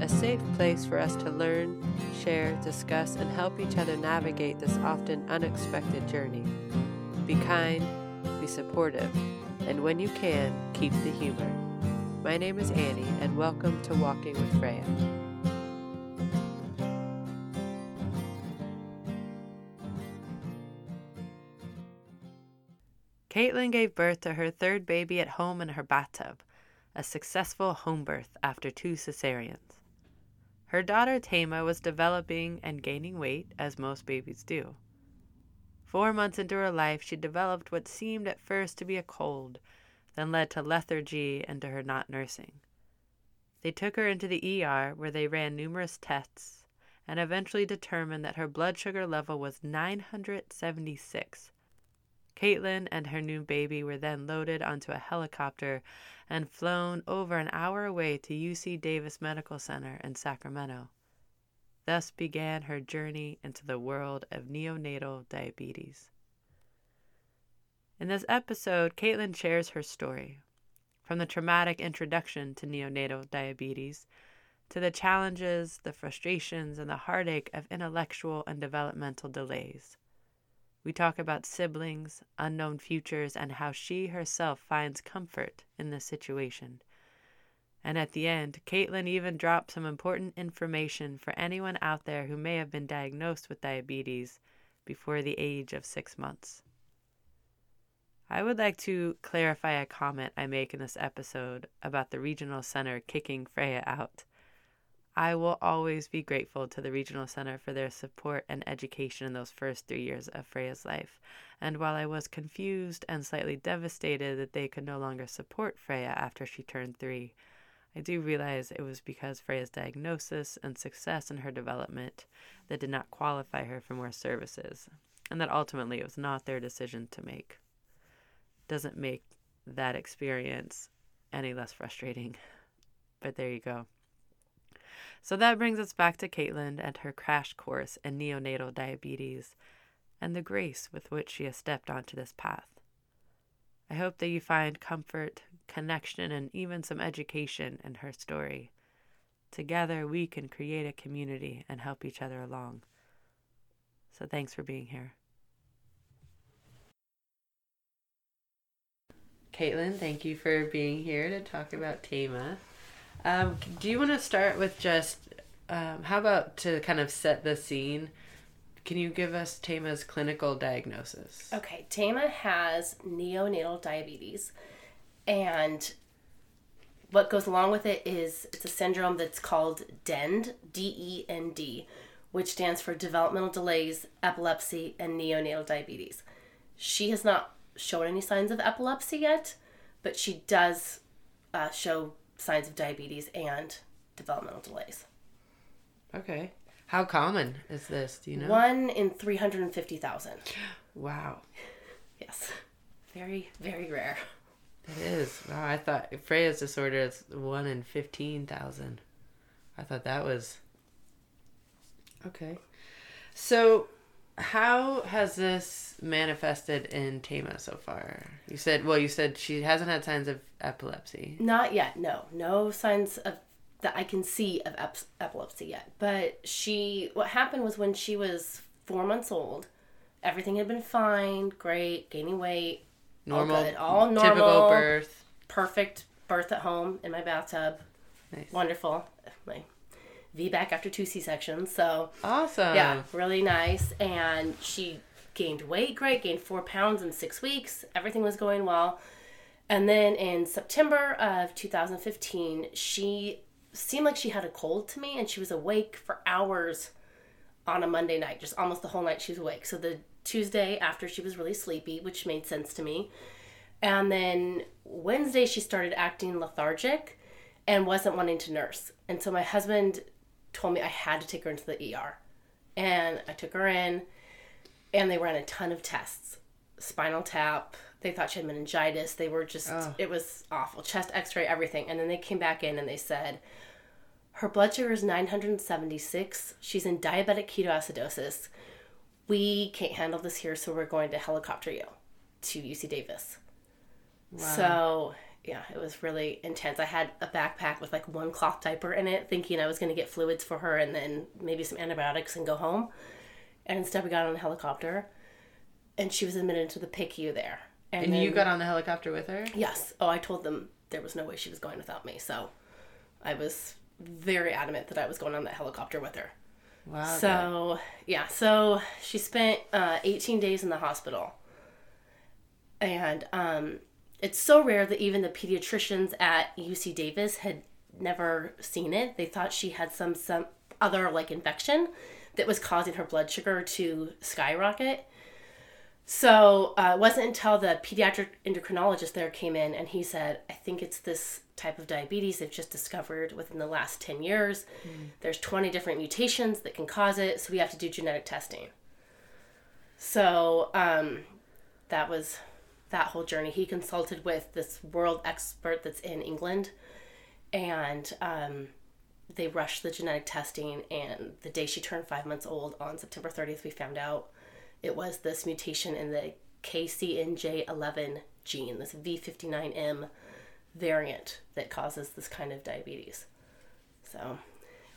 a safe place for us to learn, share, discuss, and help each other navigate this often unexpected journey. Be kind, be supportive, and when you can, keep the humor. My name is Annie, and welcome to Walking with Freya. Caitlin gave birth to her third baby at home in her bathtub, a successful home birth after two cesareans. Her daughter Tama was developing and gaining weight, as most babies do. Four months into her life, she developed what seemed at first to be a cold, then led to lethargy and to her not nursing. They took her into the ER where they ran numerous tests and eventually determined that her blood sugar level was 976. Caitlin and her new baby were then loaded onto a helicopter and flown over an hour away to UC Davis Medical Center in Sacramento. Thus began her journey into the world of neonatal diabetes. In this episode, Caitlin shares her story from the traumatic introduction to neonatal diabetes to the challenges, the frustrations, and the heartache of intellectual and developmental delays. We talk about siblings, unknown futures, and how she herself finds comfort in this situation. And at the end, Caitlin even dropped some important information for anyone out there who may have been diagnosed with diabetes before the age of six months. I would like to clarify a comment I make in this episode about the regional center kicking Freya out. I will always be grateful to the Regional Center for their support and education in those first three years of Freya's life. And while I was confused and slightly devastated that they could no longer support Freya after she turned three, I do realize it was because Freya's diagnosis and success in her development that did not qualify her for more services, and that ultimately it was not their decision to make. Doesn't make that experience any less frustrating. But there you go. So that brings us back to Caitlin and her crash course in neonatal diabetes and the grace with which she has stepped onto this path. I hope that you find comfort, connection, and even some education in her story. Together, we can create a community and help each other along. So, thanks for being here. Caitlin, thank you for being here to talk about Tama. Um, do you want to start with just um, how about to kind of set the scene? Can you give us Tama's clinical diagnosis? Okay, Tama has neonatal diabetes, and what goes along with it is it's a syndrome that's called DEND, D E N D, which stands for developmental delays, epilepsy, and neonatal diabetes. She has not shown any signs of epilepsy yet, but she does uh, show signs of diabetes and developmental delays. Okay. How common is this? Do you know? One in 350,000. Wow. Yes. Very, very rare. It is. Wow, I thought Freya's disorder is one in 15,000. I thought that was. Okay. So, how has this manifested in Tama so far? You said, well, you said she hasn't had signs of epilepsy. Not yet. No, no signs of that I can see of ep- epilepsy yet. But she, what happened was when she was four months old, everything had been fine, great, gaining weight, normal, all good, all normal, typical birth, perfect birth at home in my bathtub, nice. wonderful. My VBAC after two C sections, so awesome. Yeah, really nice. And she gained weight great, gained four pounds in six weeks. Everything was going well. And then in September of 2015, she seemed like she had a cold to me and she was awake for hours on a Monday night, just almost the whole night she was awake. So the Tuesday after she was really sleepy, which made sense to me. And then Wednesday she started acting lethargic and wasn't wanting to nurse. And so my husband told me I had to take her into the ER. And I took her in and they ran a ton of tests spinal tap they thought she had meningitis they were just Oh. it was awful chest x-ray everything and then they came back in and they said her blood sugar is 976 she's in diabetic ketoacidosis we can't handle this here so we're going to helicopter you to uc davis Wow. so yeah, it was really intense. I had a backpack with like one cloth diaper in it, thinking I was going to get fluids for her and then maybe some antibiotics and go home. And instead, we got on a helicopter, and she was admitted to the PICU there. And then- you got on the helicopter with her? yes. Oh, I told them there was no way she was going without me. So I was very adamant that I was going on that helicopter with her. Wow. So yeah, so she spent uh, 18 days in the hospital, and um, it's so rare that even the pediatricians at UC Davis had never seen it. They thought she had some some other like infection that was causing her blood sugar to skyrocket. So uh, it wasn't until the pediatric endocrinologist there came in and he said, I think it's this type of diabetes they've just discovered within the last 10 years. There's 20 different mutations that can cause it, so we have to do genetic testing. So um, that was that whole journey. He consulted with this world expert that's in England and um, they rushed the genetic testing. And the day she turned five months old on September 30th, we found out it was this mutation in the KCNJ11 gene, this V59M variant that causes this kind of diabetes. So,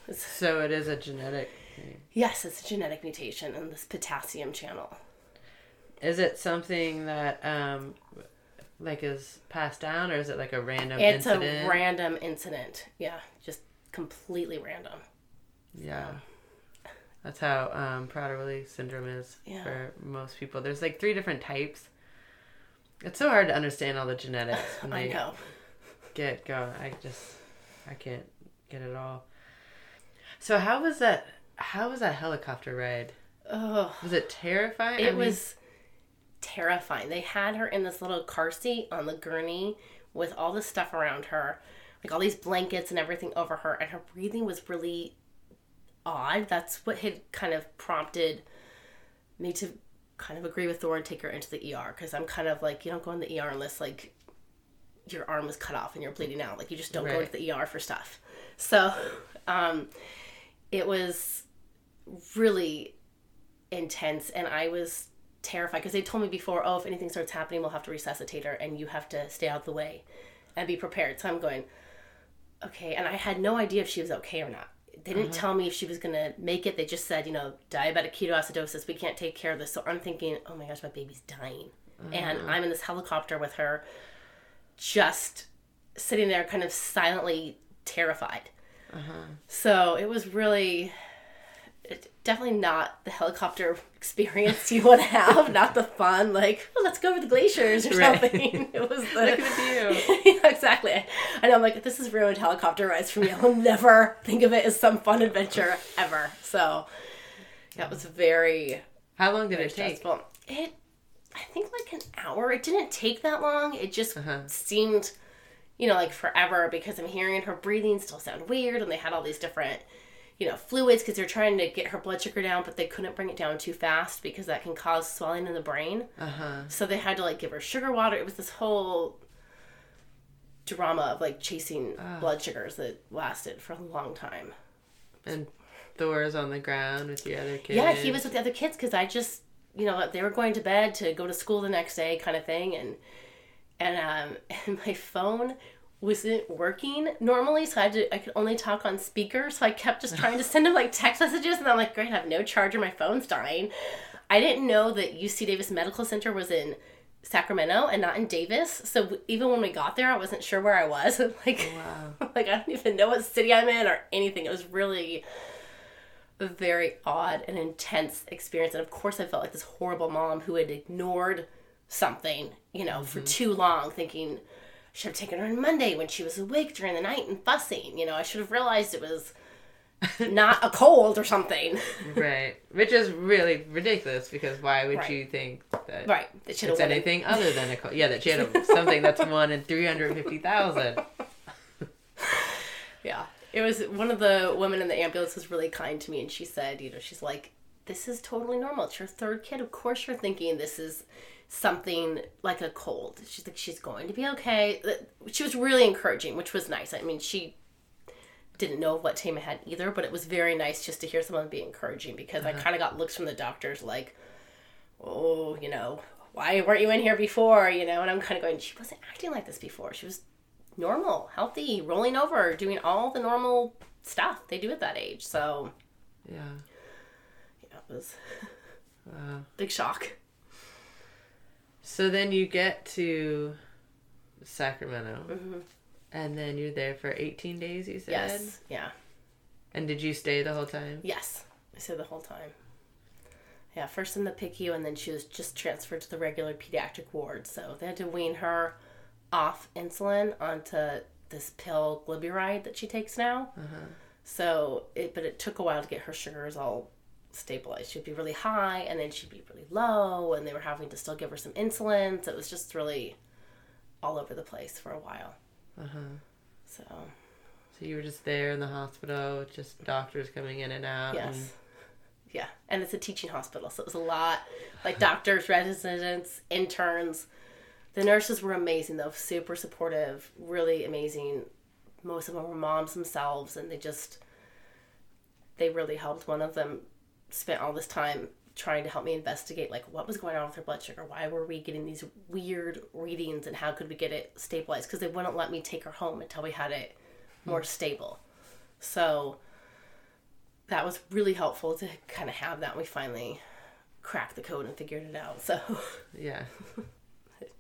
it was, So it is a genetic yes, it's a genetic mutation in this potassium channel. Is it something that um like is passed down or is it like a random It's incident? a random incident. Yeah, just completely random. Yeah. That's how um Prader-Willi syndrome is Yeah. for most people. There's like three different types. It's so hard to understand all the genetics when I know. get going. I just I can't get it all. So how was that how was that helicopter ride? Oh, Was it terrifying? it I mean- was terrifying. They had her in this little car seat on the gurney with all this stuff around her, like all these blankets and everything over her, and her breathing was really odd. That's what had kind of prompted me to kind of agree with Thor and take her into the ER because I'm kind of like, you don't go in the ER unless like your arm is cut off and you're bleeding out. Like you just don't go Right. to the ER for stuff. So, um, it was really intense and I was terrified because they told me before, oh, if anything starts happening, we'll have to resuscitate her and you have to stay out of the way and be prepared. So I'm going, okay. And I had no idea if she was okay or not. They didn't mm-hmm. tell me if she was going to make it. They just said, you know, diabetic ketoacidosis, we can't take care of this. So I'm thinking, oh my gosh, my baby's dying. And mm-hmm. I'm in this helicopter with her, just sitting there kind of silently terrified. Uh-huh. So it was really definitely not the helicopter experience you want to have, not the fun, like, oh, let's go over the glaciers or Right. something. It was the. Look at yeah, exactly. And I'm like, this is ruined helicopter rides for me. I'll never think of it as some fun adventure ever. So that was very How long did it take? stressful. It, I think like an hour. It didn't take that long. It just uh-huh. seemed, you know, like forever because I'm hearing her breathing still sound weird, and they had all these different, you know, fluids because they're trying to get her blood sugar down, but they couldn't bring it down too fast because that can cause swelling in the brain. Uh-huh. So they had to like give her sugar water. It was this whole drama of like chasing blood sugars that lasted for a long time. And Thor's on the ground with the other kids. Yeah, he was with the other kids because I just, you know, they were going to bed to go to school the next day, kind of thing, and and um, and my phone wasn't working normally, so I had to, I could only talk on speaker, so I kept just trying to send him like text messages, and I'm like, great, I have no charger, my phone's dying. I didn't know that UC Davis Medical Center was in Sacramento and not in Davis, so even when we got there, I wasn't sure where I was. like, oh, Wow. like I don't even know what city I'm in or anything. It was really a very odd and intense experience. And of course, I felt like this horrible mom who had ignored something, you know, for mm-hmm. too long, thinking should have taken her on Monday when she was awake during the night and fussing. You know, I should have realized it was not a cold or something. Right. Which is really ridiculous because why would Right. you think that right. Should it's anything other than a cold? yeah that she had a, something that's one in 350,000. Yeah. It was one of the women in the ambulance was really kind to me and she said, you know, she's like, this is totally normal. It's your third kid. Of course, you're thinking this is something like a cold. She's like, she's going to be okay. She was really encouraging, which was nice. I mean, she didn't know what Tama had either, but it was very nice just to hear someone be encouraging because I uh-huh. kind of got looks from the doctors like, oh, you know, why weren't you in here before? You know, and I'm kind of going, she wasn't acting like this before. She was normal, healthy, rolling over, doing all the normal stuff they do at that age. So, Yeah. yeah, it was Wow. Uh. big shock. So then you get to Sacramento, Mm-hmm. and then you're there for 18 days. You said. Yes. Yeah. And did you stay the whole time? Yes. I stayed the whole time. Yeah, first in the PICU, and then she was just transferred to the regular pediatric ward. So they had to wean her off insulin onto this pill glyburide that she takes now. So it, but it took a while to get her sugars all stabilized. She'd be really high, and then she'd be really low, and they were having to still give her some insulin. So it was just really all over the place for a while. Uh huh. So So you were just there in the hospital, just doctors coming in and out. Yes. and- Yeah. And it's a teaching hospital, so it was a lot like doctors, residents, interns. The nurses were amazing though, super supportive, really amazing. Most of them were moms themselves and they just they really helped. One of them spent all this time trying to help me investigate like what was going on with her blood sugar, why were we getting these weird readings and how could we get it stabilized because they wouldn't let me take her home until we had it more stable. So that was really helpful to kind of have that. We finally cracked the code and figured it out. So Yeah. it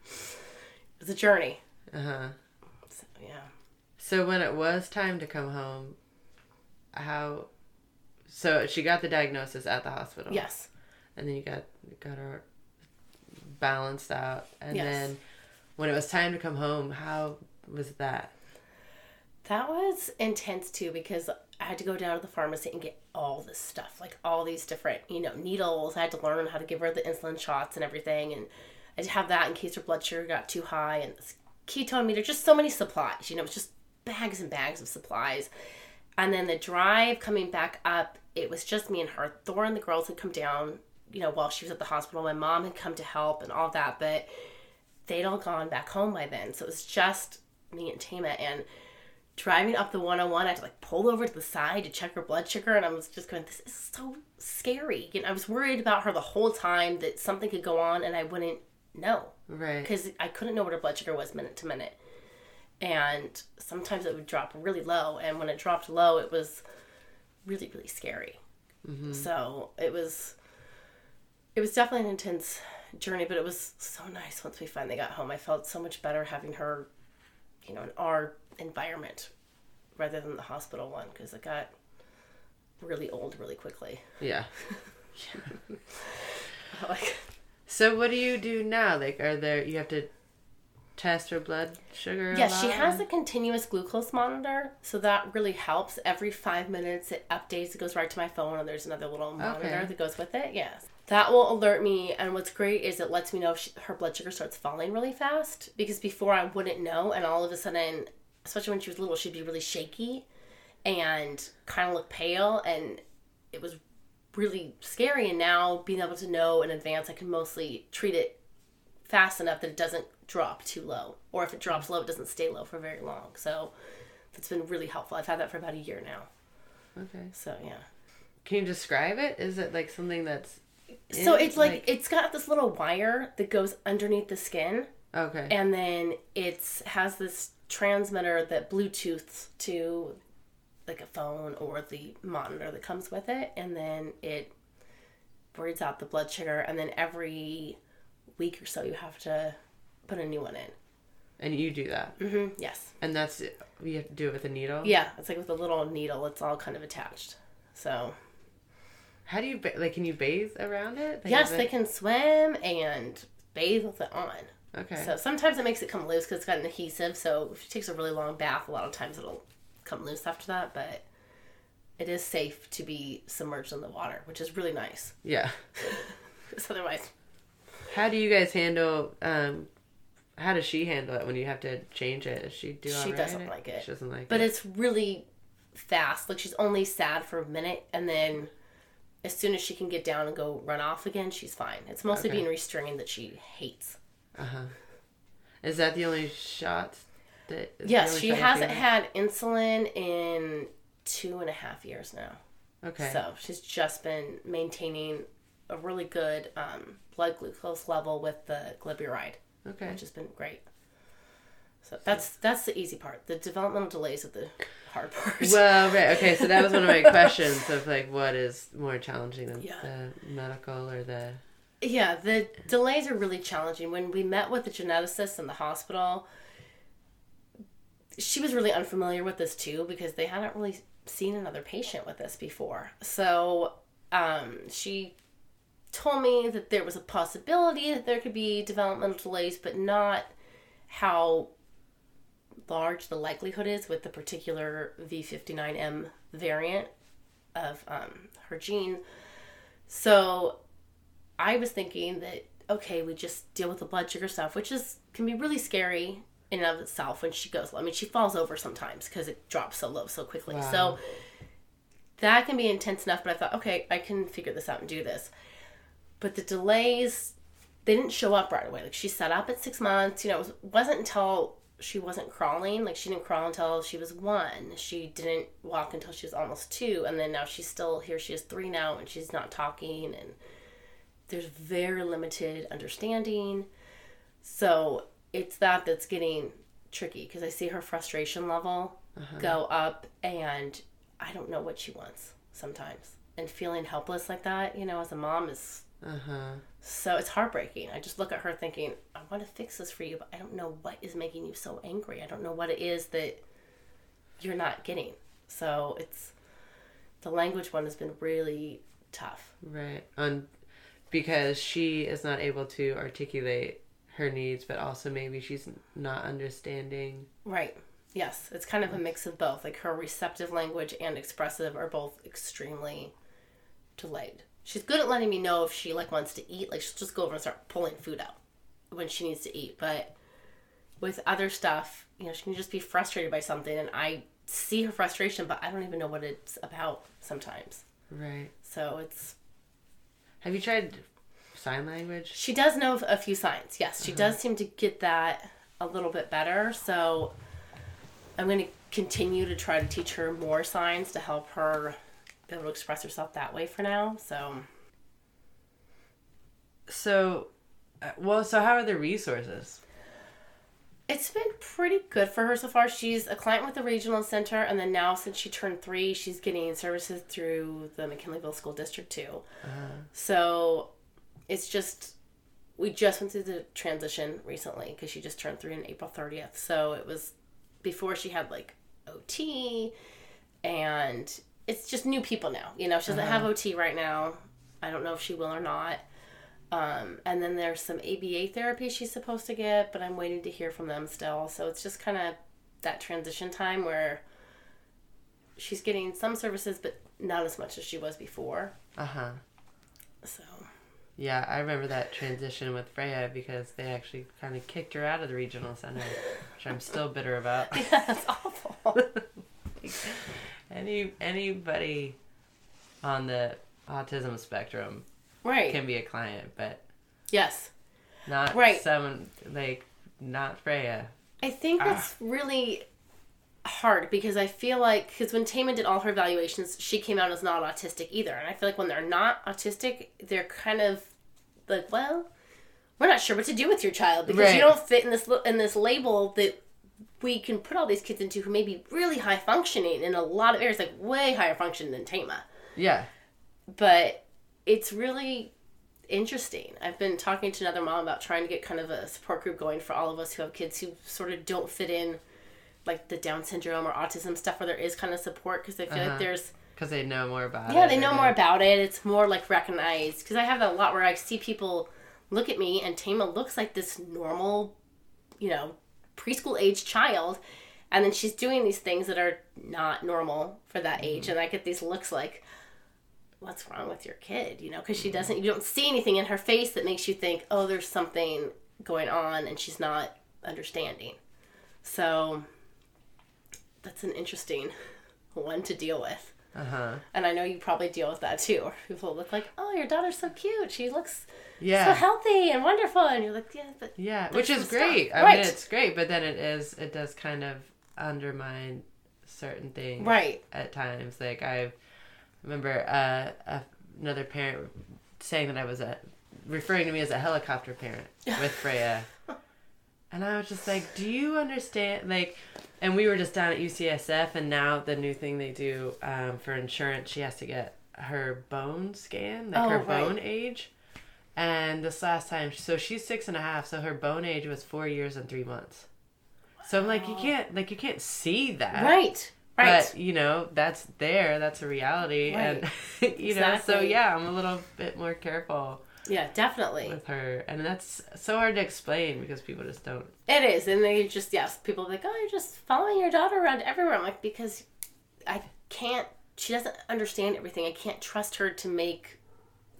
was a journey. Uh huh. So, yeah. So when it was time to come home, how? So she got the diagnosis at the hospital. Yes. And then you got got her balanced out, and Yes. then when it was time to come home, how was that? That was intense too because I had to go down to the pharmacy and get all this stuff, like all these different, you know, needles. I had to learn how to give her the insulin shots and everything, and I had to have that in case her blood sugar got too high and this ketone meter. Just so many supplies, you know, just bags and bags of supplies. And then the drive coming back up, it was just me and her. Thor and the girls had come down, you know, while she was at the hospital. My mom had come to help and all that, but they'd all gone back home by then. So it was just me and Tama. And driving up the 101, I had to like pull over to the side to check her blood sugar. And I was just going, this is so scary. You know, I was worried about her the whole time that something could go on and I wouldn't know Right. because I couldn't know what her blood sugar was minute to minute. And sometimes it would drop really low. And when it dropped low, it was really, really scary. Mm-hmm. So it was, it was definitely an intense journey, but it was so nice once we finally got home. I felt so much better having her, you know, in our environment rather than the hospital one because it got really old really quickly. Yeah. like, So what do you do now? Like, are there you have to test her blood sugar? Yeah, she has a continuous glucose monitor, so that really helps. Every five minutes, it updates. It goes right to my phone, and there's another little monitor Okay. that goes with it. Yes, that will alert me. And what's great is it lets me know if she, her blood sugar starts falling really fast. Because before I wouldn't know, and all of a sudden, especially when she was little, she'd be really shaky and kind of look pale, and it was really scary. And now being able to know in advance, I can mostly treat it fast enough that it doesn't drop too low. Or if it drops low, it doesn't stay low for very long. So that's been really helpful. I've had that for about a year now. Okay. So yeah. Can you describe it? Is it like something that's So it's like, it's got this little wire that goes underneath the skin okay. and then it's has this transmitter that Bluetooths to like a phone or the monitor that comes with it and then it reads out the blood sugar and then every week or so you have to put a new one in. and you do that, Mm-hmm. Yes. and that's you have to do it with a needle. Yeah, it's like with a little needle. It's all kind of attached. So How do you ba- like? Can you bathe around it? Like, yes, it- they can swim and bathe with it on. Okay. So sometimes it makes it come loose because it's got an adhesive. So if she takes a really long bath, a lot of times it'll come loose after that. But it is safe to be submerged in the water, which is really nice. yeah. 'Cause otherwise, How do you guys handle? um How does she handle it when you have to change it? Does she do? She right? doesn't like it. She doesn't like but it. But it's really fast. Like she's only sad for a minute, and then as soon as she can get down and go run off again, she's fine. It's mostly Okay. being restrained that she hates. Uh huh. Is that the only shot? That Yes, she hasn't had insulin in two and a half years now. Okay. So she's just been maintaining a really good um, blood glucose level with the glyburide, okay. which has been great. So that's that's the easy part. The developmental delays are the hard part. Well, right. Okay, so that was one of my questions of like, what is more challenging, the, Yeah. the medical or the? Yeah, the delays are really challenging. When we met with the geneticist in the hospital, she was really unfamiliar with this too because they hadn't really seen another patient with this before. So um, she told me that there was a possibility that there could be developmental delays, but not how large the likelihood is with the particular V59M variant of um, her gene. So I was thinking that okay, we just deal with the blood sugar stuff, which is can be really scary in and of itself when she goes low. I mean, she falls over sometimes because it drops so low so quickly. Wow. So that can be intense enough. But I thought, okay, I can figure this out and do this. But the delays, they didn't show up right away. Like she set up at six months. You know, it was, wasn't until she wasn't crawling. Like she didn't crawl until she was one. She didn't walk until she was almost two. And then now she's still here. She is three now, and she's not talking and there's very limited understanding. So it's that that's getting tricky because I see her frustration level uh-huh. go up, and I don't know what she wants sometimes. And feeling helpless like that, you know, as a mom is Uh huh. so it's heartbreaking. I just look at her thinking, I want to fix this for you, but I don't know what is making you so angry. I don't know what it is that you're not getting. So it's the language one has been really tough. Right. On because she is not able to articulate her needs, but also maybe she's not understanding. Right. Yes, it's kind of a mix of both. Like her receptive language and expressive are both extremely delayed. She's good at letting me know if she like wants to eat. Like she'll just go over and start pulling food out when she needs to eat. But with other stuff, you know, she can just be frustrated by something, and I see her frustration, but I don't even know what it's about sometimes. Right. So it's Have you tried sign language? She does know a few signs. Yes, she uh-huh. does seem to get that a little bit better. So I'm going to continue to try to teach her more signs to help her be able to express herself that way for now. So So, uh, well, so how are the resources? it's been pretty good for her so far. She's a client with the regional center, and then now since she turned three, she's getting services through the McKinleyville School District too. So it's just we just went through the transition recently because she just turned three on April 30th. So it was before she had like OT, and it's just new people now. You know, she doesn't have OT right now. I don't know if she will or not. Um, and then there's some ABA therapy she's supposed to get, but I'm waiting to hear from them still. So it's just kind of that transition time where she's getting some services, but not as much as she was before. Uh huh. So Yeah, I remember that transition with Freya because they actually kind of kicked her out of the regional center, which I'm still bitter about. yeah, that's awful. Any anybody on the autism spectrum right. can be a client, but yes. not Right. someone like not Freya. I think ah. that's really hard because I feel like because when Tama did all her evaluations, she came out as not autistic either, and I feel like when they're not autistic, they're kind of like, well, we're not sure what to do with your child because Right. you don't fit in this in this label that we can put all these kids into who may be really high functioning in a lot of areas, like way higher function than Tama Yeah. but it's really interesting. I've been talking to another mom about trying to get kind of a support group going for all of us who have kids who sort of don't fit in like the Down syndrome or autism stuff where there is kind of support because I feel Uh-huh. like there's Because they know more about it. yeah they know or more about it. It's more like recognized because I have that a lot where I see people look at me and Tama looks like this normal, you know, preschool age child. And then she's doing these things that are not normal for that age. And I get these looks like, what's wrong with your kid? You know, because she doesn't, you don't see anything in her face that makes you think, oh, there's something going on and she's not understanding. So that's an interesting one to deal with. Uh huh. And I know you probably deal with that too. People look like, oh, your daughter's so cute. She looks Yeah. so healthy and wonderful. And you're like, yeah, but Yeah, which is great. stuff. I Right. mean, it's great, but then it is it does kind of undermine certain things right. at times. Like I remember uh, a, another parent saying that I was a referring to me as a helicopter parent with Freya, and I was just like, "Do you understand?" Like, and we were just down at UCSF, and now the new thing they do um, for insurance, she has to get her bone scan, like Oh, her right. bone age. And this last time, so she's six and a half, so her bone age was four years and three months. So I'm like, you can't, like, you can't see that, Right. Right. But you know, that's there. That's a reality, and you know, so yeah, I'm a little bit more careful yeah, definitely. with her, and that's so hard to explain because people just don't. It is, and they just yes, people are like, oh, you're just following your daughter around everywhere. I'm like, because I can't. She doesn't understand everything. I can't trust her to make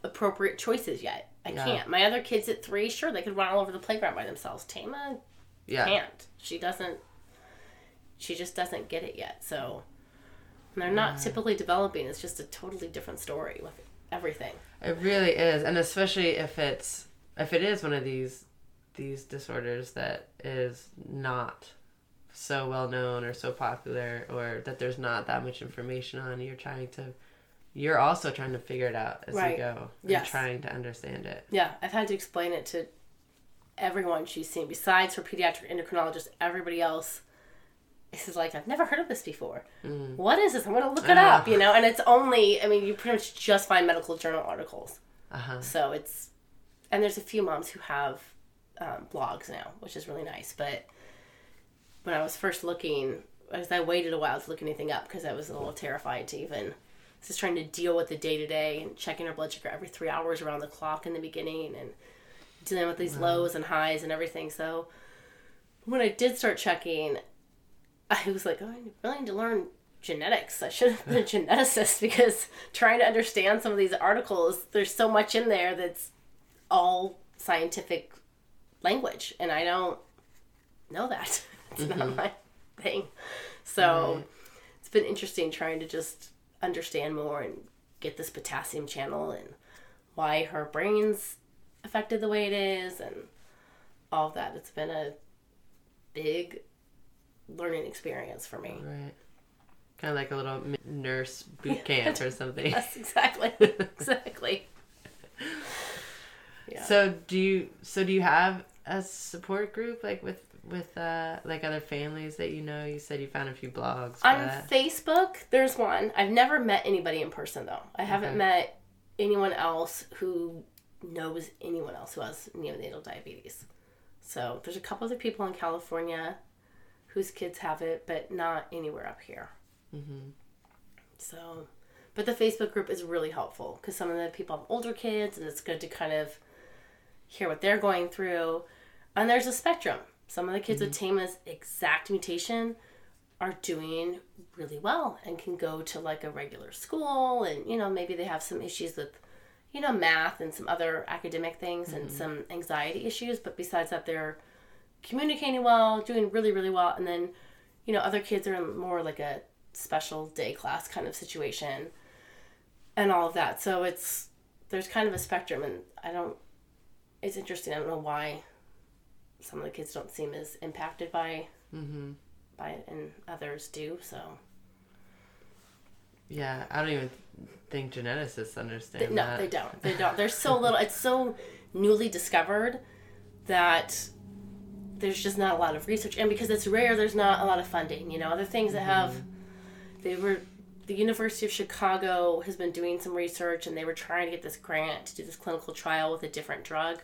appropriate choices yet. I Yeah. can't. My other kids at three, sure, they could run all over the playground by themselves. Tama Yeah, can't. She doesn't. She just doesn't get it yet. So and they're not typically developing. It's just a totally different story with everything. it really is, and especially if it's if it is one of these these disorders that is not so well known or so popular or that there's not that much information on you're trying to you're also trying to figure it out as Right. you go Yes. trying to understand it Yeah, I've had to explain it to everyone she's seen, besides her pediatric endocrinologist, everybody else. This is like, I've never heard of this before. What is this? I'm going to look it Ah. up, you know? And it's only, I mean, you pretty much just find medical journal articles. uh-huh So it's, and there's a few moms who have um, blogs now, which is really nice. But when I was first looking, as I waited a while to look anything up because I was a little terrified to even just trying to deal with the day to day and checking her blood sugar every three hours around the clock in the beginning and dealing with these lows and highs and everything. So when I did start checking, I was like, oh, I really need to learn genetics. I should have been a geneticist because trying to understand some of these articles, there's so much in there that's all scientific language, and I don't know that. It's not mm-hmm. my thing. So it's been interesting trying to just understand more and get this potassium channel and why her brain's affected the way it is and all of that. It's been a big learning experience for me. right kind of like a little nurse boot camp or something Yes, exactly. exactly. Yeah. so do you so do you have a support group like with with uh like other families that you know you said you found a few blogs On that. Facebook, there's one. I've never met anybody in person though. I haven't met anyone else who knows anyone else who has neonatal diabetes. So there's a couple other people in California whose kids have it, but not anywhere up here. Mhm. So, but the Facebook group is really helpful because some of the people have older kids, and it's good to kind of hear what they're going through. And there's a spectrum. Some of the kids with mm-hmm. Tama's exact mutation are doing really well and can go to like a regular school, and you know maybe they have some issues with you know math and some other academic things and mm-hmm. some anxiety issues, but besides that they're communicating well, doing really really well, and then you know other kids are in more like a special day class kind of situation and all of that. So it's there's kind of a spectrum and I don't it's interesting. I don't know why some of the kids don't seem as impacted by Mhm. by it and others do. So yeah i don't even think geneticists understand no, that they don't. They don't. There's so little it's so newly discovered that there's just not a lot of research and because it's rare there's not a lot of funding, you know. Other things that have they were the University of Chicago has been doing some research and they were trying to get this grant to do this clinical trial with a different drug,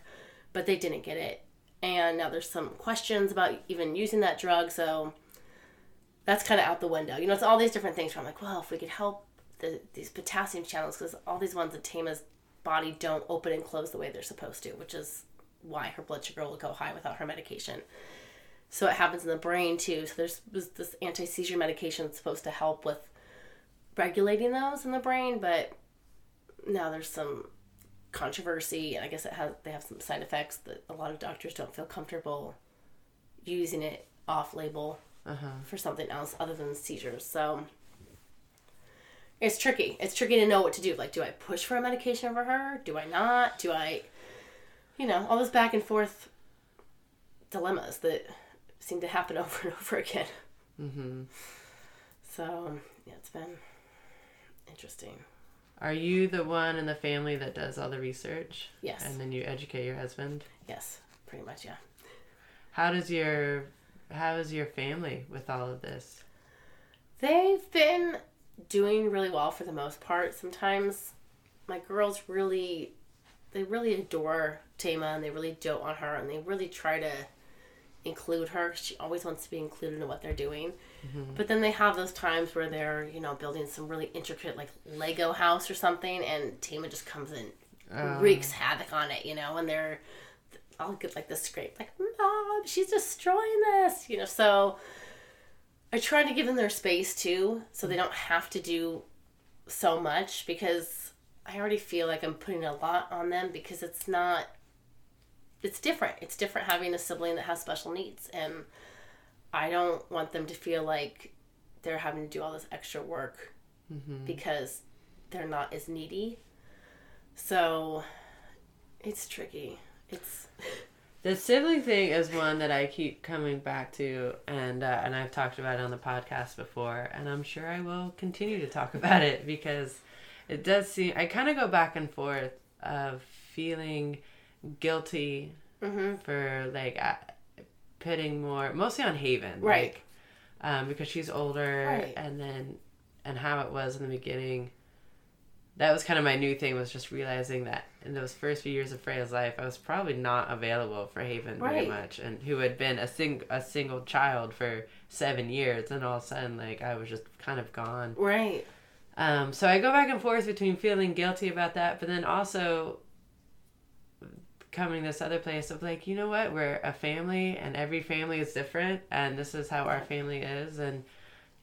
but they didn't get it. And now there's some questions about even using that drug, so that's kind of out the window. You know, it's all these different things where I'm like, well, if we could help the, these potassium channels, because all these ones that Tama's body don't open and close the way they're supposed to, which is why her blood sugar will go high without her medication. So it happens in the brain too. So there's this anti seizure medication that's supposed to help with regulating those in the brain, but now there's some controversy, and I guess it has they have some side effects that a lot of doctors don't feel comfortable using it off label uh-huh for something else other than seizures. So it's tricky. It's tricky to know what to do. Like, do I push for a medication for her? Do I not? Do I, you know, all those back and forth dilemmas that seem to happen over and over again. Mm-hmm. So, yeah, it's been interesting. Are you the one in the family that does all the research? Yes. And then you educate your husband? Yes, pretty much, yeah. How does your how is your family with all of this? They've been doing really well for the most part. Sometimes my girls really they really adore Tama and they really dote on her and they really try to include her. She always wants to be included in what they're doing. But then they have those times where they're, you know, building some really intricate like Lego house or something and Tama just comes in Um, wreaks havoc on it, you know, and they're I'll get like the scrape, like, Mom, she's destroying this, you know. So I try to give them their space too, so they don't have to do so much because I already feel like I'm putting a lot on them because it's not it's different. It's different having a sibling that has special needs and I don't want them to feel like they're having to do all this extra work because they're not as needy. So it's tricky. It's The sibling thing is one that I keep coming back to, and uh, and I've talked about it on the podcast before, and I'm sure I will continue to talk about it because it does seem I kind of go back and forth of feeling guilty for like uh, putting more mostly on Haven, Right. Like, um, because she's older, Right. and then and how it was in the beginning. That was kind of my new thing was just realizing that in those first few years of Freya's life, I was probably not available for Haven very much, and who had been a sing a single child for seven years, and all of a sudden, like I was just kind of gone. right. Um, so I go back and forth between feeling guilty about that, but then also coming this other place of like, you know what, we're a family, and every family is different, and this is how our family is, and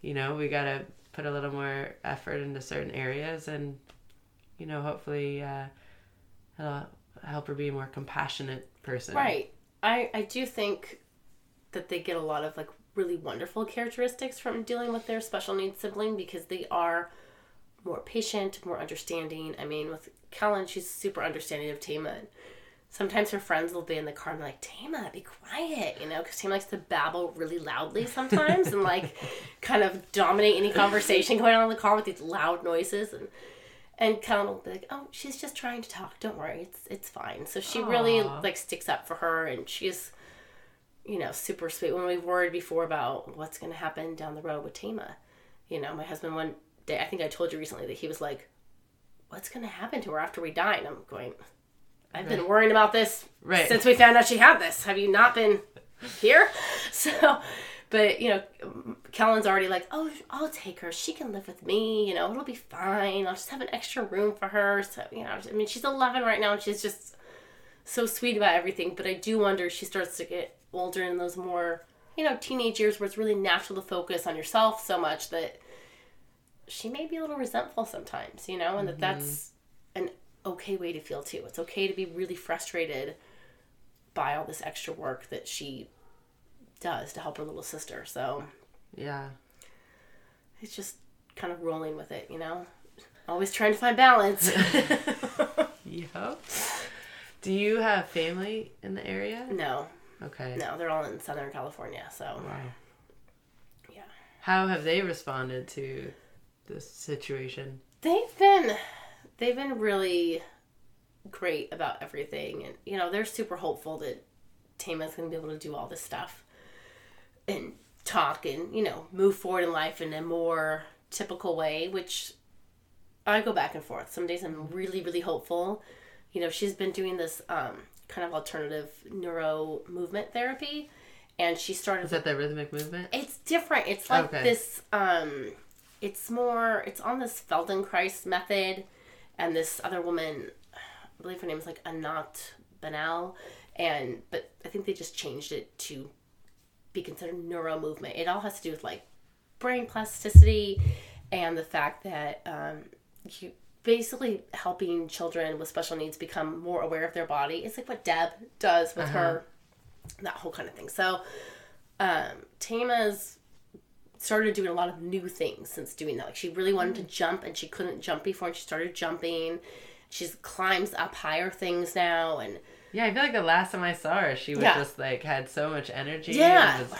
you know we gotta put a little more effort into certain areas, and you know hopefully uh, it'll help her be a more compassionate person. Right. I I do think that they get a lot of like really wonderful characteristics from dealing with their special needs sibling because they are more patient, more understanding. I mean, with Kellen, she's super understanding of Tama. Sometimes her friends will be in the car and be like, Tama, be quiet, you know, because Tama likes to babble really loudly sometimes and like kind of dominate any conversation going on in the car with these loud noises. And and Kellen will be like, "Oh, she's just trying to talk. Don't worry, it's it's fine." So she really like sticks up for her, and she's, you know, super sweet. When we've worried before about what's going to happen down the road with Tama, you know, my husband one day, I think I told you recently that he was like, "What's going to happen to her after we die?" And I'm going, "I've been worrying about this Right. since we found out she had this. Have you not been here?" So, but you know, Kellen's already like, oh, I'll take her. She can live with me. You know, it'll be fine. I'll just have an extra room for her. So, you know, I mean, she's 11 right now and she's just so sweet about everything. But I do wonder if she starts to get older in those more, you know, teenage years where it's really natural to focus on yourself so much that she may be a little resentful sometimes, you know, and that mm-hmm. that's an okay way to feel too. It's okay to be really frustrated by all this extra work that she does to help her little sister. So Yeah. it's just kind of rolling with it, you know? Always trying to find balance. Yep. Do you have family in the area? no, Okay. no, they're all in Southern California. So, Wow. yeah. How have they responded to this situation? They've been, they've been really great about everything. And, you know, they're super hopeful that Tama's to be able to do all this stuff and talk and, you know, move forward in life in a more typical way, which I go back and forth. Some days I'm really, really hopeful. You know, she's been doing this um, kind of alternative neuro movement therapy, and she started. Is that the rhythmic movement? It's different. It's like Okay. this. Um, it's more. It's on this Feldenkrais method, and this other woman, I believe her name is like Anat Baniel, and but I think they just changed it to be considered neuro movement. It all has to do with like brain plasticity and the fact that um, you basically helping children with special needs become more aware of their body. It's like what Deb does with her, that whole kind of thing. So, um, Tama's started doing a lot of new things since doing that. Like she really wanted to jump and she couldn't jump before and she started jumping. She climbs up higher things now and Yeah, I feel like the last time I saw her, she was Yeah. just like had so much energy. Yeah. and was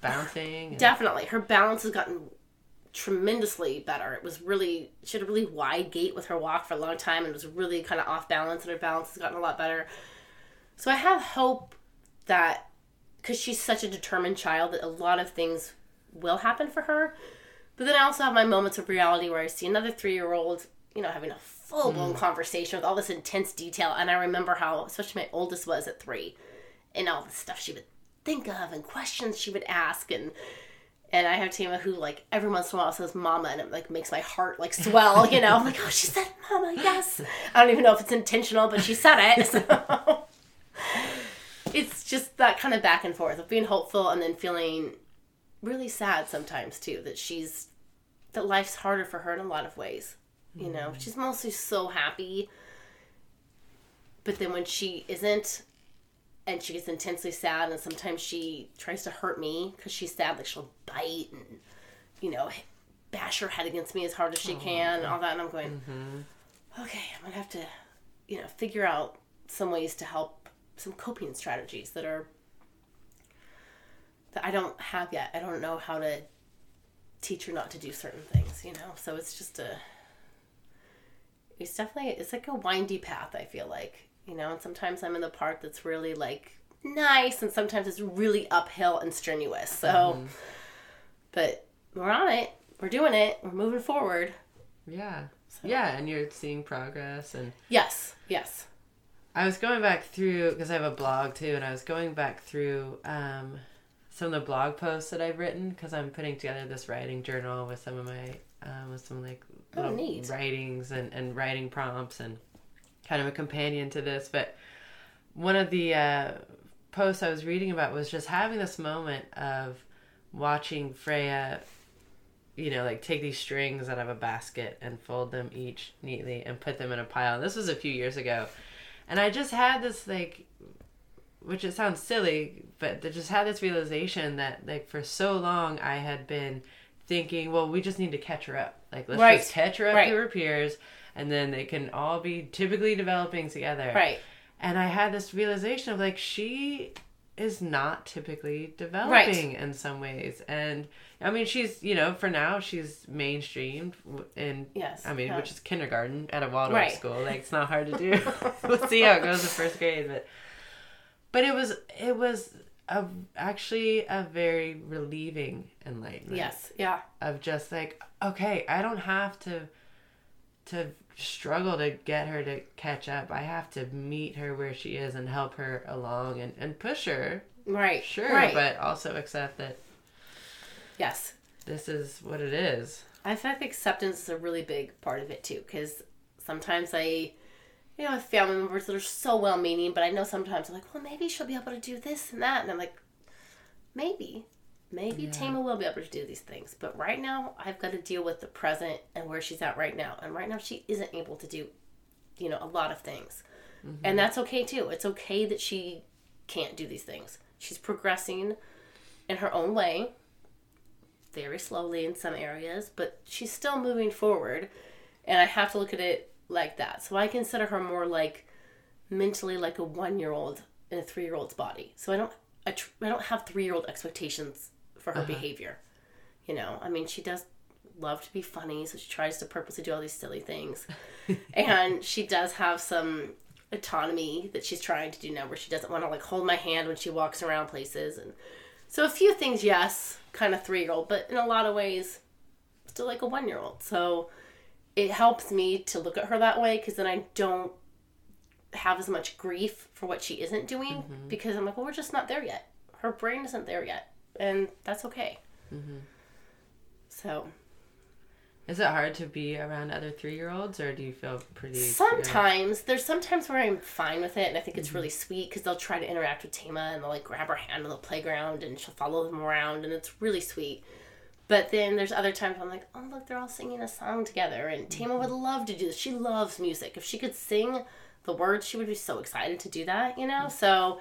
bouncing. and- definitely her balance has gotten tremendously better. It was really she had a really wide gait with her walk for a long time and was really kind of off balance and her balance has gotten a lot better. So I have hope that because she's such a determined child that a lot of things will happen for her. But then I also have my moments of reality where I see another three year old, you know, having a full blown mm. conversation with all this intense detail. And I remember how, especially my oldest was at three, and all the stuff she would think of and questions she would ask. And and I have Tama who, like, every once in a while says mama, and it, like, makes my heart, like, swell, you know? I'm like, oh, she said mama, yes. I don't even know if it's intentional, but she said it. So it's just that kind of back and forth of being hopeful and then feeling really sad sometimes too that she's that life's harder for her in a lot of ways you know? Mm-hmm. She's mostly so happy but then when she isn't and she gets intensely sad and sometimes she tries to hurt me because she's sad like she'll bite and you know bash her head against me as hard as she oh, can and all that and i'm going mm-hmm. okay i'm gonna have to you know figure out some ways to help some coping strategies that are that i don't have yet. I don't know how to teach her not to do certain things you know? So it's just a it's definitely it's like a windy path i feel like you know? And sometimes i'm in the part that's really like nice and sometimes it's really uphill and strenuous so. But we're on it. We're doing it. We're moving forward. Yeah. Yeah, and you're seeing progress. And yes. Yes. I was going back through, because I have a blog too, and I was going back through um, some of the blog posts that I've written, because I'm putting together this writing journal with some of my, um, with some like Oh, writings and, and writing prompts and kind of a companion to this. But one of the uh, posts I was reading about was just having this moment of watching Freya, you know, like take these strings out of a basket and fold them each neatly and put them in a pile. This was a few years ago. And I just had this like which it sounds silly, but I just had this realization that like for so long I had been thinking, well, we just need to catch her up. Like let's Right. just catch her up Right. to her peers and then they can all be typically developing together. right And I had this realization of like she is not typically developing in some ways. And I mean she's, you know, for now she's mainstreamed in Yes, I mean, yeah. which is kindergarten at a Waldorf Right. school. Like it's not hard to do. we'll see how it goes in first grade, but but it was it was a actually a very relieving enlightenment. Yes yeah. Of just like okay i don't have to to struggle to get her to catch up. I have to meet her where she is and help her along and, and push her. Right sure right. but also accept that yes. this is what it is. I think acceptance is a really big part of it too, because sometimes I, you know, family members that are so well meaning, but I know sometimes I'm like, well, maybe she'll be able to do this and that. And I'm like, maybe, maybe Tama will be able to do these things. But right now, I've got to deal with the present and where she's at right now. And right now, she isn't able to do, you know, a lot of things. Mm-hmm. And that's okay too. It's okay that she can't do these things. She's progressing in her own way very slowly in some areas, but she's still moving forward. And I have to look at it like that. So I consider her more like mentally like a one year old in a three year old's body. So I don't I, tr- I don't have three year old expectations for her uh-huh. behavior. You know, I mean, she does love to be funny, so she tries to purposely do all these silly things. and she does have some autonomy that she's trying to do now where she doesn't want to like hold my hand when she walks around places and so a few things yes kind of three year old but in a lot of ways still like a one year old so it helps me to look at her that way because then i don't have as much grief for what she isn't doing mm-hmm. because i'm like well we're just not there yet. Her brain isn't there yet. And that's okay. Mm-hmm. So. Is it hard to be around other three-year-olds or do you feel pretty Sometimes. There's sometimes where I'm fine with it, and I think it's really mm-hmm. sweet because they'll try to interact with Tama and they'll like grab her hand on the playground and she'll follow them around, and it's really sweet. But then there's other times I'm like, oh look, they're all singing a song together, and Tama would love to do this. She loves music. If she could sing the words, she would be so excited to do that, you know. So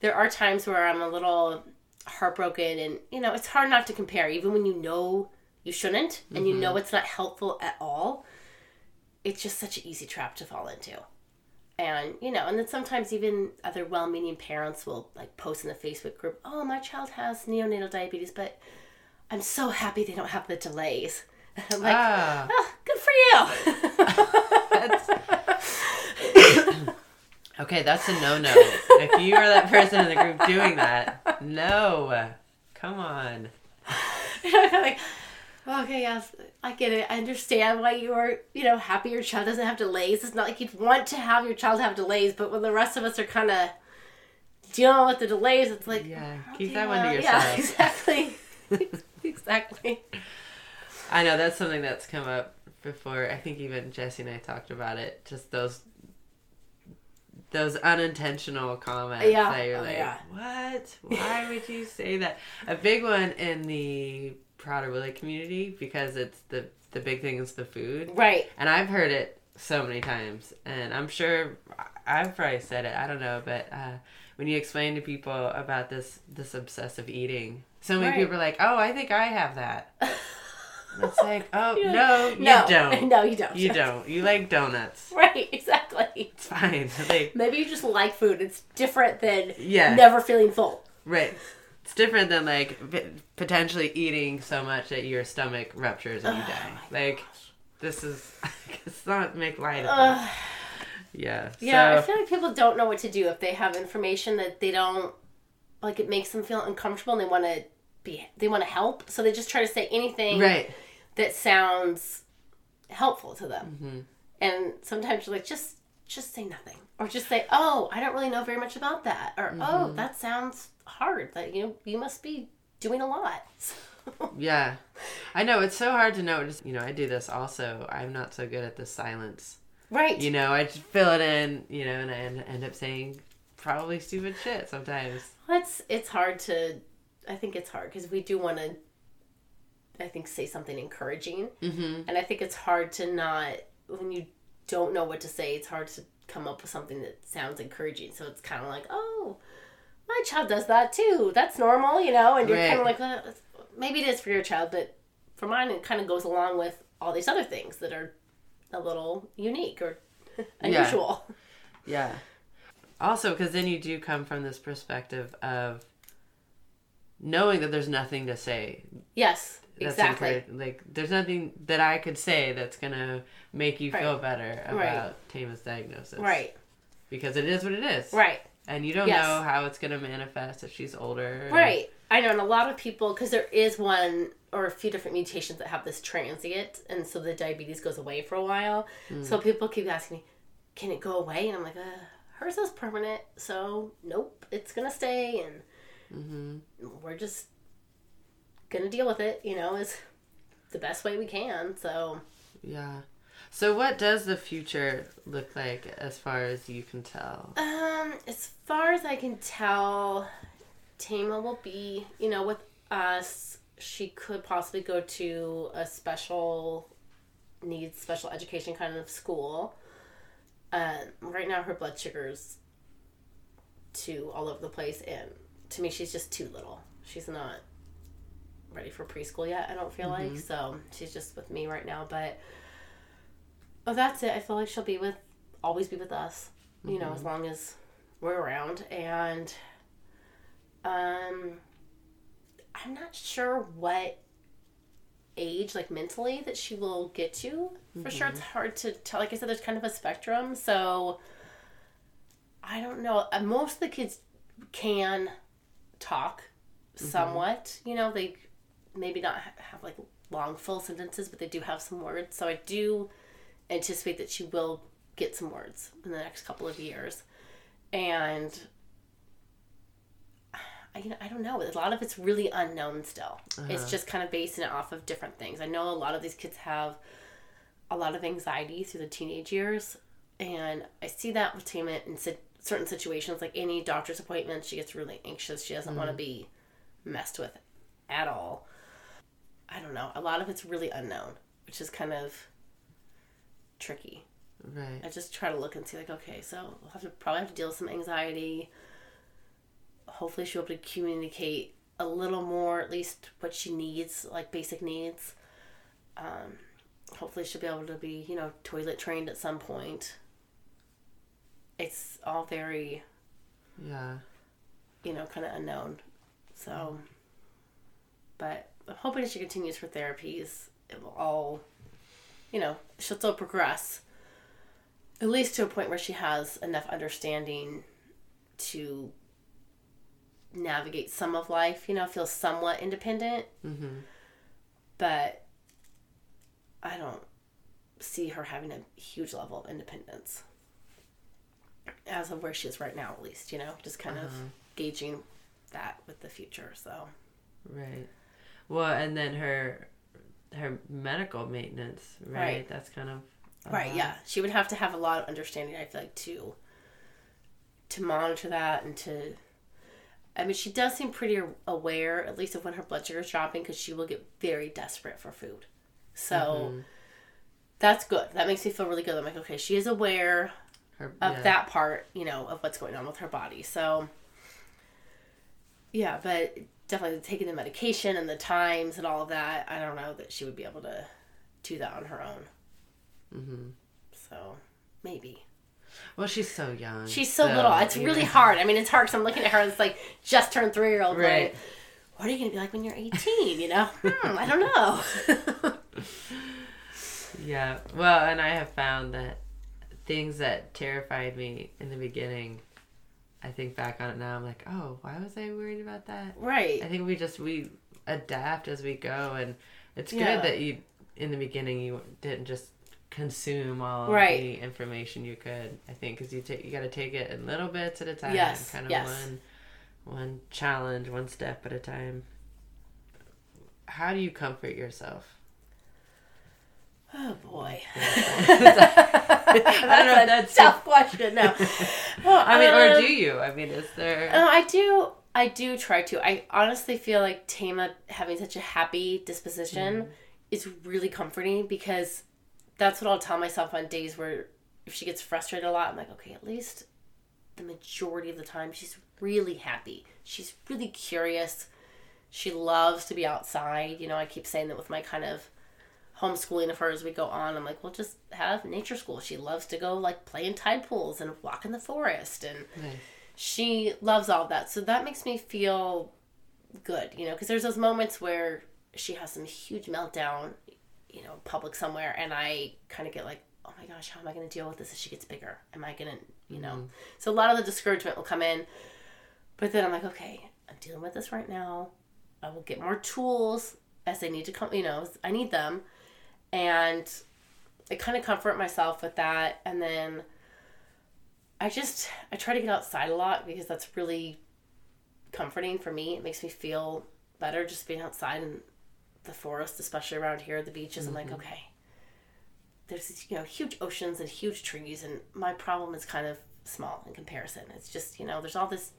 there are times where I'm a little heartbroken and you know it's hard not to compare even when you know you shouldn't and you Mm-hmm. know it's not helpful at all it's just such an easy trap to fall into and you know and then sometimes even other well-meaning parents will like post in the facebook group oh my child has neonatal diabetes but i'm so happy they don't have the delays i'm like Ah, oh, good for you okay, that's a no-no. if you are that person in the group doing that, no, come on. like, okay, yes, I get it. I understand why you are, you know, happy your child doesn't have delays. It's not like you'd want to have your child have delays, but when the rest of us are kind of dealing with the delays, it's like, Yeah, oh, keep that one to yourself. Yeah, exactly. exactly. I know that's something that's come up before. I think even Jesse and I talked about it. Just those those unintentional comments Yeah. that you're Oh, like, yeah. what? Why would you say that? A big one in the Prader-Willi community because it's the the big thing is the food, Right. and I've heard it so many times, and I'm sure I've probably said it. I don't know, but uh, when you explain to people about this this obsessive eating, so many Right. people are like, "Oh, I think I have that." It's like, oh You're no, you no, don't. No, you don't. You don't. You like donuts. Right. Exactly. It's fine. Like, Maybe you just like food. It's different than yeah, never feeling full. right. It's different than like potentially eating so much that your stomach ruptures and you Oh die. Like, this is. It's not make light of it. Ugh. Yeah. Yeah, I feel like people don't know what to do if they have information that they don't like. It makes them feel uncomfortable, and they want to be they want to help, so they just try to say anything right. that sounds helpful to them. Mm-hmm. And sometimes you're like, just just say nothing, or just say, "Oh, I don't really know very much about that," or "Oh, Mm-hmm. that sounds hard. That you know, you must be doing a lot." Yeah. I know it's so hard to know. Just you know, I do this also. I'm not so good at the silence. right. You know, I just fill it in. You know, and I end- end up saying probably stupid shit sometimes. It's it's hard to. I think it's hard because we do want to. I think say something encouraging, Mm-hmm. and I think it's hard to not when you don't know what to say. It's hard to come up with something that sounds encouraging. So it's kind of like, oh, my child does that too. That's normal, you know. And you're kind of like, well, maybe it is for your child, but for mine, it kind of goes along with all these other things that are a little unique or unusual. Yeah. Also, because then you do come from this perspective of knowing that there's nothing to say. Yes, That's exactly. Like, there's nothing that I could say that's gonna make you feel better about Right. Tama's diagnosis. Right, Because it is what it is. right. And you don't Yes. know how it's gonna manifest if she's older. Right. I know, and a lot of people, because there is one or a few different mutations that have this transient, and so the diabetes goes away for a while. So people keep asking me, can it go away? And I'm like, uh, hers is permanent, so nope, it's going to stay, and Mhm. we're just going to deal with it, you know, is the best way we can. So, Yeah. So, what does the future look like as far as you can tell? Um, as far as I can tell, Tama will be, you know, with us. She could possibly go to a special needs, special education kind of school. Um, right now, her blood sugar's too all over the place, and to me, she's just too little. She's not ready for preschool yet. I don't feel like so. She's just with me right now, but oh, that's it. I feel like she'll be with, always be with us you know, as long as we're around. And um, I'm not sure what age, like mentally, that she will get to. For sure, it's hard to tell. Like I said, there's kind of a spectrum. So I don't know. Uh, Most of the kids can talk mm-hmm. somewhat. You know, they maybe not have like long, full sentences, but they do have some words. So I do anticipate that she will get some words in the next couple of years. And I, you know, I don't know. A lot of it's really unknown still. It's uh-huh. just kind of basing it off of different things. I know a lot of these kids have a lot of anxiety through the teenage years, and I see that with Tama and si- certain situations, like any doctor's appointment. She gets really anxious. She doesn't want to be messed with at all. I don't know. A lot of it's really unknown, which is kind of tricky. Right. I just try to look and see like, okay, so we'll have to probably have to deal with some anxiety. Hopefully she'll be able to communicate a little more, at least what she needs, like basic needs. Um, hopefully, she'll be able to be, you know, toilet trained at some point. It's all very, Yeah. you know, kind of unknown. So, but I'm hoping as she continues her therapies, it will all, you know, she'll still progress. At least to a point where she has enough understanding to navigate some of life, you know, feel somewhat independent. Mm-hmm. But I don't see her having a huge level of independence as of where she is right now, at least, you know, just kind of Uh-huh. gauging that with the future. So, Right. Well, and then her her medical maintenance, right? Right. That's kind of right, lot. yeah, she would have to have a lot of understanding, I feel like, to to monitor that and to. I mean, she does seem pretty aware, at least of when her blood sugar is dropping, because she will get very desperate for food. So Mm-hmm. that's good. That makes me feel really good. I'm like, okay, she is aware Her, of yeah. that part, you know, of what's going on with her body. So, yeah, but definitely taking the medication and the times and all of that, I don't know that she would be able to do that on her own. Mm-hmm. So, maybe. Well, she's so young. She's so, little. It's you really hard. I mean, it's hard because I'm looking at her and it's like just turned three year old. Right. Like, what are you going to be like when you're 18? You know? Hmm, I don't know. Yeah. Well, and I have found that things that terrified me in the beginning, I think back on it now, I'm like, oh, why was I worried about that? right. I think we just we adapt as we go, and it's Yeah. good that you in the beginning you didn't just consume all Right. the information you could. I think because you take you got to take it in little bits at a time, Yes, kind of yes. one one challenge, one step at a time. How do you comfort yourself? Oh, boy. I don't know if that's Tough question. No. Well, I mean, or um, do you? I mean, is there? Uh, I do. I do try to. I honestly feel like Tama having such a happy disposition is really comforting because that's what I'll tell myself on days where if she gets frustrated a lot, I'm like, okay, at least the majority of the time she's really happy. She's really curious. She loves to be outside. You know, I keep saying that with my kind of homeschooling of her as we go on. I'm like, we'll just have nature school. She loves to go like play in tide pools and walk in the forest and Nice. she loves all of that. So that makes me feel good, you know, because there's those moments where she has some huge meltdown, you know, public somewhere, and I kind of get like, oh my gosh, how am I going to deal with this as she gets bigger? Am I going to, you know? Mm-hmm. So a lot of the discouragement will come in, but then I'm like, okay, I'm dealing with this right now. I will get more tools as they need to come, you know, I need them. And I kind of comfort myself with that. And then I just I try to get outside a lot because that's really comforting for me. It makes me feel better just being outside in the forest, especially around here at the beaches. I'm like, mm-hmm. okay, there's these, you know huge oceans and huge trees, and my problem is kind of small in comparison. It's just you know there's all this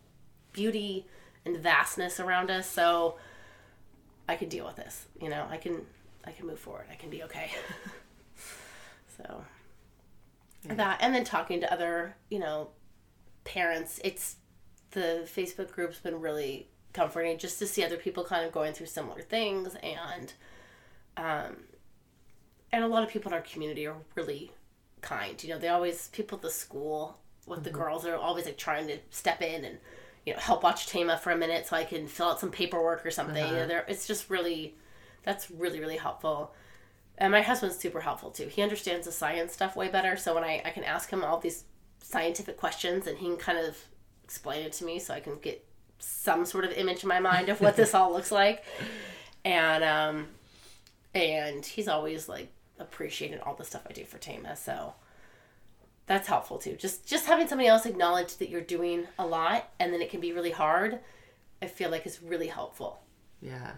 beauty and vastness around us, so I can deal with this. You know, I can I can move forward. I can be okay. so that and then talking to other you know parents it's the facebook group's been really comforting just to see other people kind of going through similar things and um and a lot of people in our community are really kind you know they always people at the school with the girls are always like trying to step in and you know help watch tama for a minute so i can fill out some paperwork or something you know, it's just really that's really really helpful and my husband's super helpful too. He understands the science stuff way better. So when I, I can ask him all these scientific questions and he can kind of explain it to me so I can get some sort of image in my mind of what this all looks like. And um and he's always like appreciated all the stuff I do for Tama. So that's helpful too. Just just having somebody else acknowledge that you're doing a lot and then it can be really hard, I feel like is really helpful Yeah.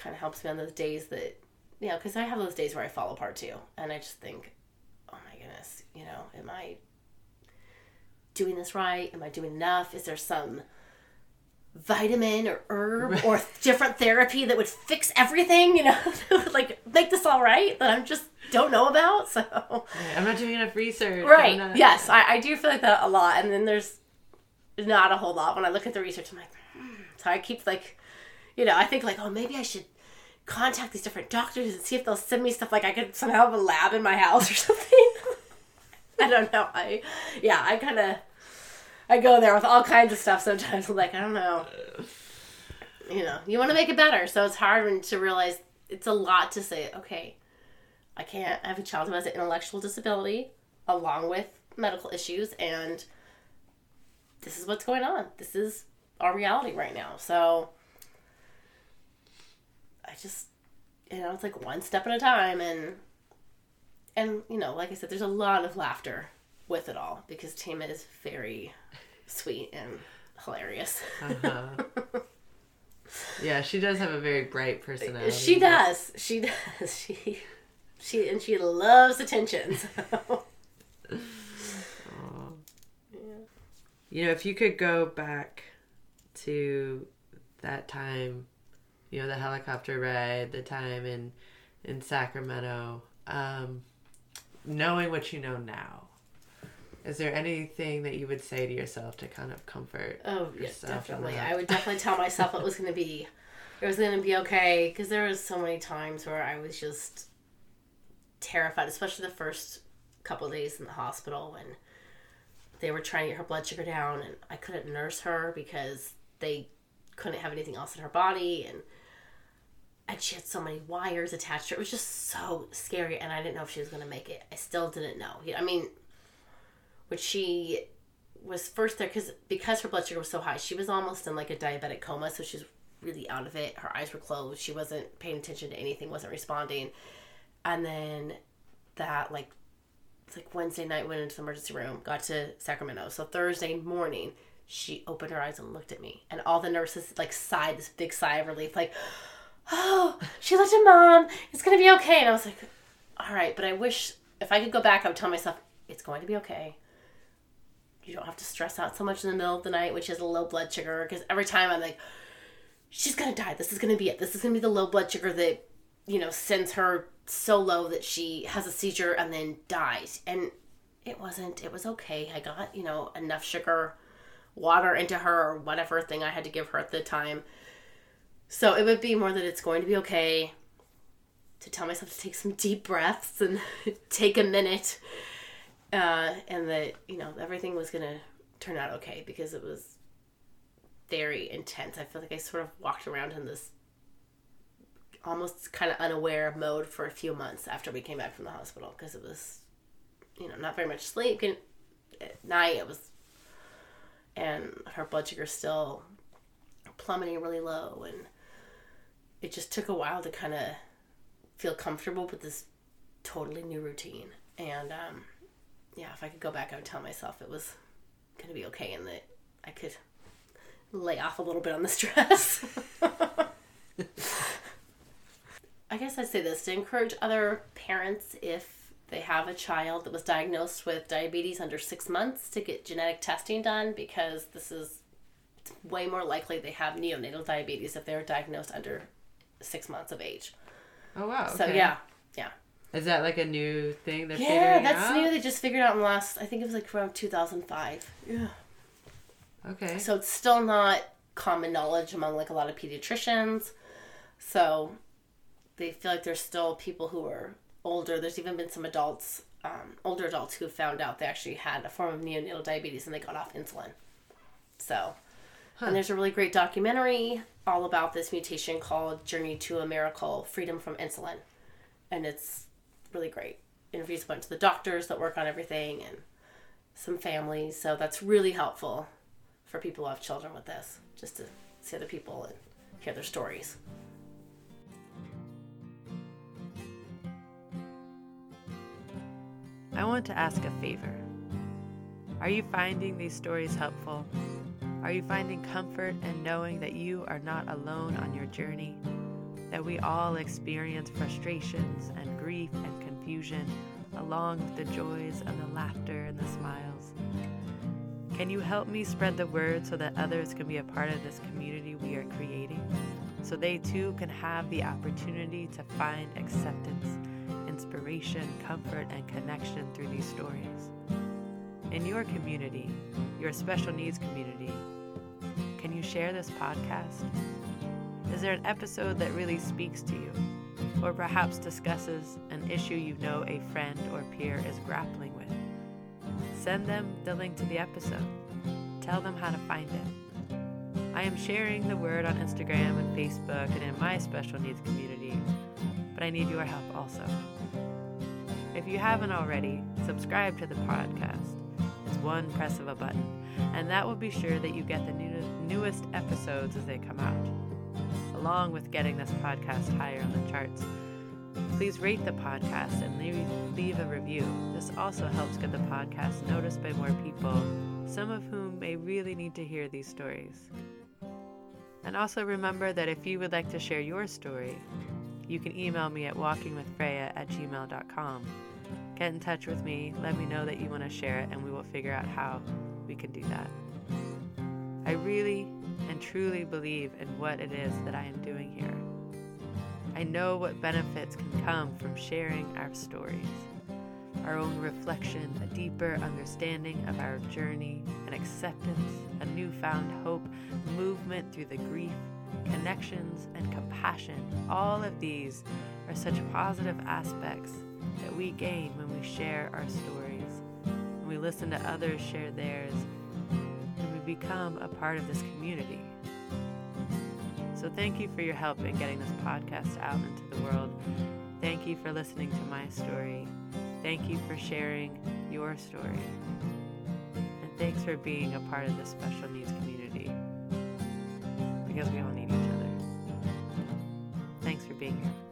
Kind of helps me on those days that you know because i have those days where i fall apart too and i just think oh my goodness you know am i doing this right? Am i doing enough? Is there some vitamin or herb or different therapy that would fix everything you know like make this all right that i just don't know about? So Right, I'm not doing enough research. Right not- yes I, I do feel like that a lot and then there's not a whole lot. When i look at the research i'm like hmm. so i keep like you know, I think like, oh, maybe I should contact these different doctors and see if they'll send me stuff like I could somehow have a lab in my house or something. I don't know. I yeah, I kind of I go there with all kinds of stuff sometimes. I'm like, I don't know. You know, you want to make it better, so it's hard to realize it's a lot to say. Okay, I can't. I have a child who has an intellectual disability, along with medical issues, and this is what's going on. This is our reality right now. So I just, you know, it's like one step at a time, and and you know, like I said, there's a lot of laughter with it all because Tama is very sweet and hilarious. Uh-huh. yeah, she does have a very bright personality. She does. She does. She she and she loves attention. So. You know, if you could go back to that time, you know, the helicopter ride, the time in in Sacramento, um, knowing what you know now, is there anything that you would say to yourself to kind of comfort? Oh, yes, definitely. I would definitely tell myself it was going to be, it was going to be okay because there was so many times where I was just terrified, especially the first couple days in the hospital when they were trying to get her blood sugar down and I couldn't nurse her because they couldn't have anything else in her body and and she had so many wires attached to her. It was just so scary, and I didn't know if she was going to make it. I still didn't know. I mean, when she was first there, because because her blood sugar was so high, she was almost in like a diabetic coma, so she's really out of it. Her eyes were closed. She wasn't paying attention to anything. wasn't responding. And then that like it's like Wednesday night went into the emergency room, got to Sacramento. So Thursday morning, she opened her eyes and looked at me, and all the nurses like sighed this big sigh of relief, like oh, she looked at mom. It's going to be okay. And I was like, all right, but I wish if I could go back, I would tell myself, it's going to be okay. You don't have to stress out so much in the middle of the night, which is a low blood sugar. Because every time I'm like, she's going to die. This is going to be it. This is going to be the low blood sugar that, you know, sends her so low that she has a seizure and then dies. And it wasn't. It was okay. I got, you know, enough sugar, water into her, or whatever thing I had to give her at the time so it would be more that it's going to be okay to tell myself to take some deep breaths and take a minute. Uh, and that, you know, everything was going to turn out okay because it was very intense. I feel like I sort of walked around in this almost kind of unaware mode for a few months after we came back from the hospital because it was, you know, not very much sleep. At night, it was, and her blood sugar still plummeting really low and it just took a while to kind of feel comfortable with this totally new routine. And um, yeah, if I could go back, I would tell myself it was going to be okay and that I could lay off a little bit on the stress. I guess I'd say this to encourage other parents if they have a child that was diagnosed with diabetes under six months to get genetic testing done because this is way more likely they have neonatal diabetes if they're diagnosed under six months of age. Oh wow! Okay. So yeah, yeah. Is that like a new thing they're yeah, that's out? new. They just figured out in the last. I think it was like around two thousand five. Yeah. Okay. So it's still not common knowledge among like a lot of pediatricians. So they feel like there's still people who are older. There's even been some adults, um, older adults, who found out they actually had a form of neonatal diabetes and they got off insulin. So Huh. And there's a really great documentary all about this mutation called Journey to a Miracle Freedom from Insulin. And it's really great. Interviews bunch of the doctors that work on everything and some families. So that's really helpful for people who have children with this, just to see other people and hear their stories. I want to ask a favor. Are you finding these stories helpful? Are you finding comfort in knowing that you are not alone on your journey? That we all experience frustrations and grief and confusion, along with the joys and the laughter and the smiles? Can you help me spread the word so that others can be a part of this community we are creating? So they too can have the opportunity to find acceptance, inspiration, comfort, and connection through these stories. In your community, your special needs community, can you share this podcast? Is there an episode that really speaks to you? Or perhaps discusses an issue you know a friend or peer is grappling with? Send them the link to the episode. Tell them how to find it. I am sharing the word on Instagram and Facebook and in my special needs community, but I need your help also. If you haven't already, subscribe to the podcast. One press of a button, and that will be sure that you get the new, newest episodes as they come out, along with getting this podcast higher on the charts. Please rate the podcast and leave, leave a review. This also helps get the podcast noticed by more people, some of whom may really need to hear these stories. And also remember that if you would like to share your story, you can email me at walkingwithfreya at gmail.com. Get in touch with me, let me know that you want to share it, and we will figure out how we can do that. I really and truly believe in what it is that I am doing here. I know what benefits can come from sharing our stories, our own reflection, a deeper understanding of our journey, an acceptance, a newfound hope, movement through the grief connections, and compassion. All of these are such positive aspects that we gain when we share our stories, when we listen to others share theirs, and we become a part of this community. So, thank you for your help in getting this podcast out into the world. Thank you for listening to my story. Thank you for sharing your story. And thanks for being a part of this special needs community because we all need each other. Thanks for being here.